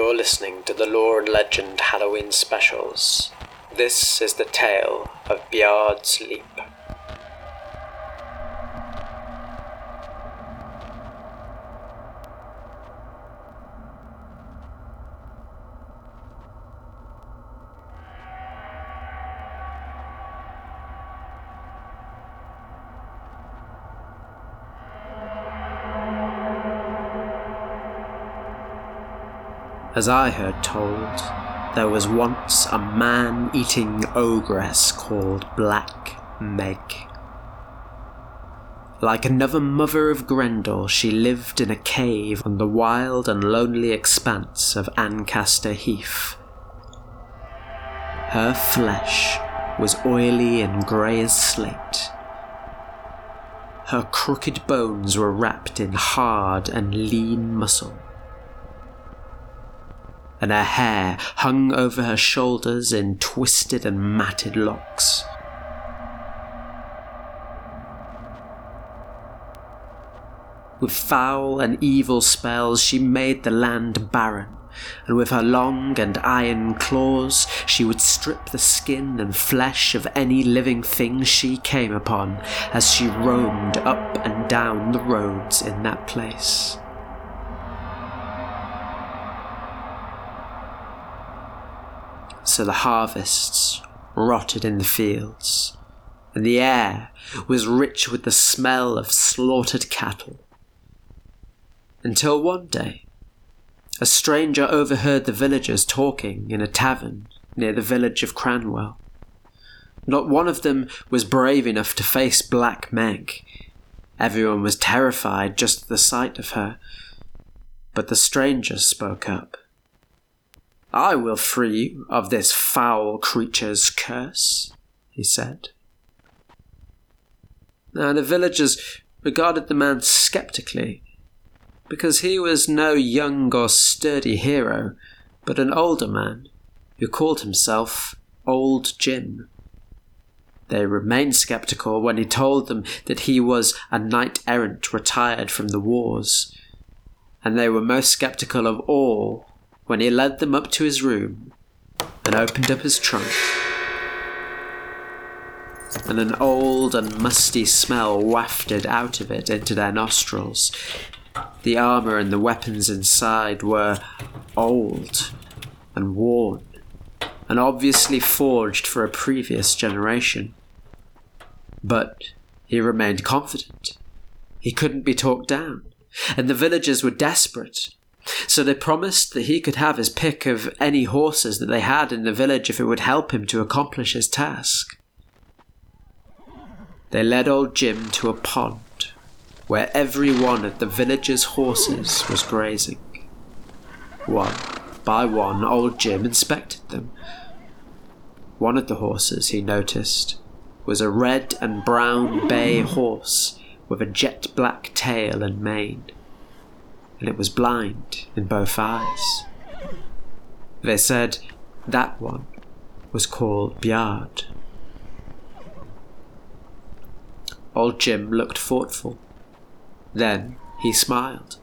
You're listening to the Lore and Legend Halloween specials. This is the tale of Byard's Leap. As I heard told, there was once a man eating ogress called Black Meg. Like another mother of Grendel, she lived in a cave on the wild and lonely expanse of Ancaster Heath. Her flesh was oily and grey as slate. Her crooked bones were wrapped in hard and lean muscle and her hair hung over her shoulders in twisted and matted locks. With foul and evil spells, she made the land barren, and with her long and iron claws, she would strip the skin and flesh of any living thing she came upon as she roamed up and down the roads in that place. So the harvests rotted in the fields, and the air was rich with the smell of slaughtered cattle. Until one day, a stranger overheard the villagers talking in a tavern near the village of Cranwell. Not one of them was brave enough to face Black Meg. Everyone was terrified just at the sight of her. But the stranger spoke up. I will free you of this foul creature's curse, he said. Now the villagers regarded the man skeptically, because he was no young or sturdy hero, but an older man who called himself Old Jim. They remained skeptical when he told them that he was a knight errant retired from the wars, and they were most skeptical of all when he led them up to his room and opened up his trunk. And an old and musty smell wafted out of it into their nostrils. The armour and the weapons inside were old and worn, and obviously forged for a previous generation. But he remained confident. He couldn't be talked down, and the villagers were desperate so they promised that he could have his pick of any horses that they had in the village if it would help him to accomplish his task. They led old Jim to a pond where every one of the villagers' horses was grazing. One by one, old Jim inspected them. One of the horses, he noticed, was a red and brown bay horse with a jet black tail and mane and it was blind in both eyes. They said that one was called Byard. Old Jim looked thoughtful. Then he smiled.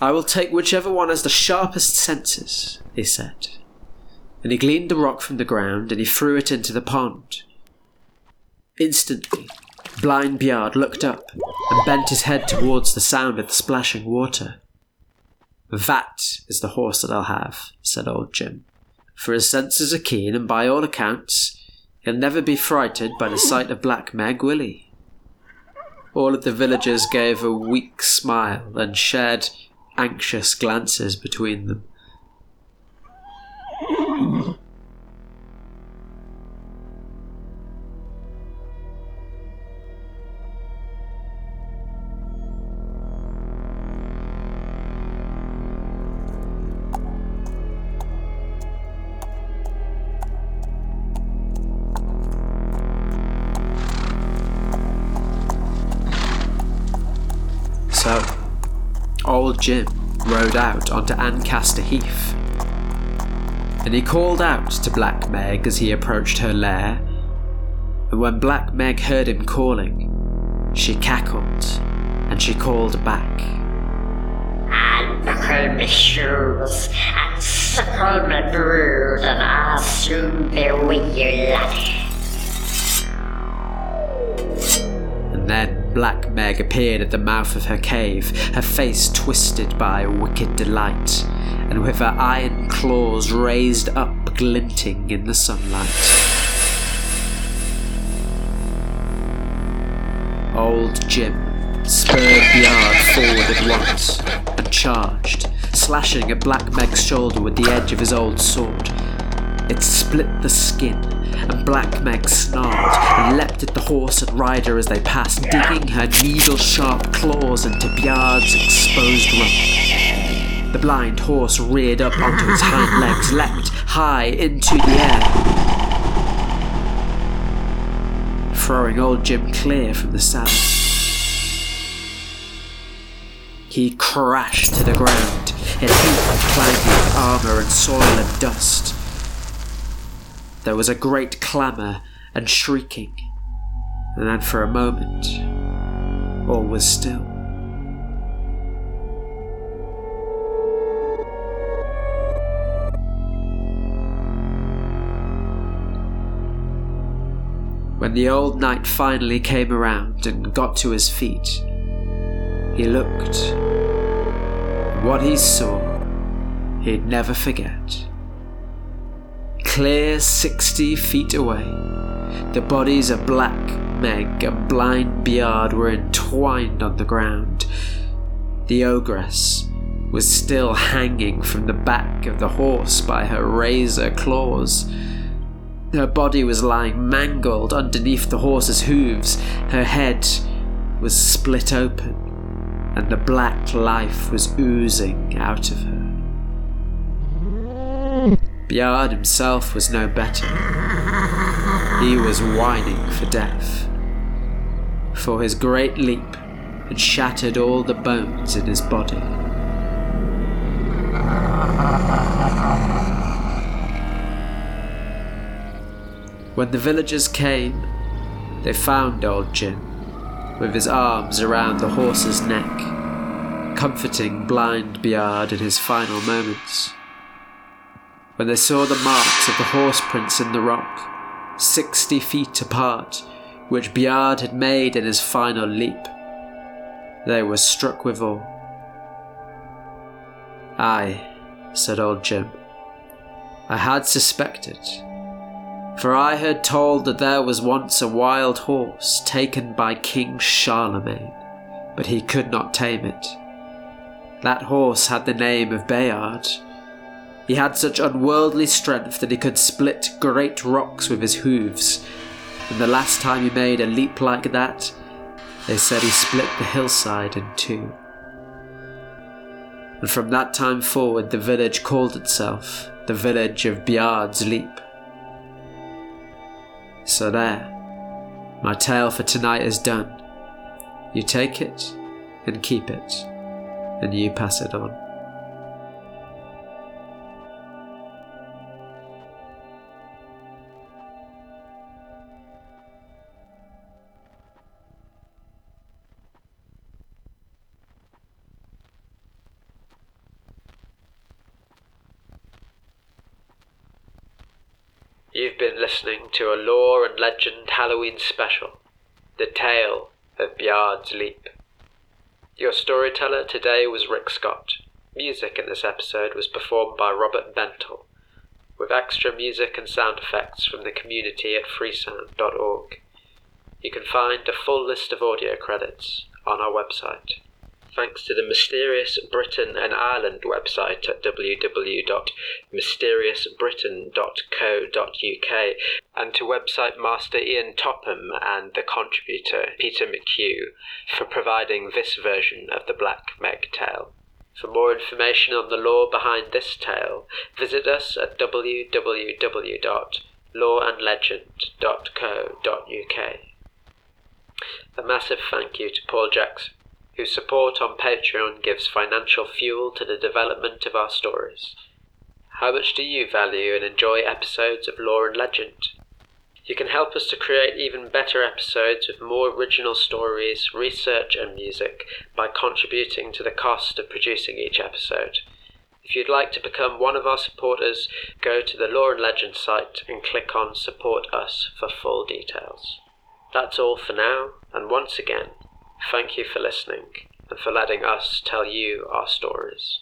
I will take whichever one has the sharpest senses, he said. And he gleaned the rock from the ground and he threw it into the pond. Instantly, Blind Byard looked up and bent his head towards the sound of the splashing water. That is the horse that I'll have, said old Jim. For his senses are keen, and by all accounts, he'll never be frightened by the sight of Black Meg, will he? All of the villagers gave a weak smile and shared anxious glances between them. Old Jim rode out onto Ancaster Heath. And he called out to Black Meg as he approached her lair. And when Black Meg heard him calling, she cackled and she called back. I'll buckle my shoes and suckle my brood, and I'll soon be with you, laddie. And then Black Meg appeared at the mouth of her cave, her face twisted by wicked delight, and with her iron claws raised up, glinting in the sunlight. Old Jim spurred Byard forward at once and charged, slashing at Black Meg's shoulder with the edge of his old sword. It split the skin, and Black Meg snarled and leapt at the horse and rider as they passed, digging her needle sharp claws into Byard's exposed rump. The blind horse reared up onto its hind legs, leapt high into the air, throwing old Jim clear from the saddle. He crashed to the ground in a heap of clanging armour and soil and dust. There was a great clamour and shrieking, and then for a moment, all was still. When the old knight finally came around and got to his feet, he looked. What he saw, he'd never forget. Clear sixty feet away, the bodies of Black Meg and Blind Byard were entwined on the ground. The ogress was still hanging from the back of the horse by her razor claws. Her body was lying mangled underneath the horse's hooves. Her head was split open, and the black life was oozing out of her. Byard himself was no better. He was whining for death. For his great leap had shattered all the bones in his body. When the villagers came, they found old Jim with his arms around the horse's neck, comforting blind Byard in his final moments. When they saw the marks of the horse prints in the rock, sixty feet apart, which Byard had made in his final leap, they were struck with awe. Aye, said old Jim, I had suspected for I heard told that there was once a wild horse taken by King Charlemagne, but he could not tame it. That horse had the name of Bayard. He had such unworldly strength that he could split great rocks with his hooves, and the last time he made a leap like that, they said he split the hillside in two. And from that time forward, the village called itself the village of Byard's Leap. So there, my tale for tonight is done. You take it and keep it, and you pass it on. You've been listening to a lore and legend Halloween special, The Tale of Byard's Leap. Your storyteller today was Rick Scott. Music in this episode was performed by Robert Bentel, with extra music and sound effects from the community at freesound.org. You can find a full list of audio credits on our website thanks to the Mysterious Britain and Ireland website at www.mysteriousbritain.co.uk and to website master Ian Topham and the contributor Peter McHugh for providing this version of the Black Meg tale. For more information on the lore behind this tale, visit us at www.loreandlegend.co.uk. A massive thank you to Paul Jackson whose support on Patreon gives financial fuel to the development of our stories. How much do you value and enjoy episodes of Lore and Legend? You can help us to create even better episodes with more original stories, research, and music by contributing to the cost of producing each episode. If you'd like to become one of our supporters, go to the Lore and Legend site and click on Support Us for full details. That's all for now, and once again, thank you for listening and for letting us tell you our stories.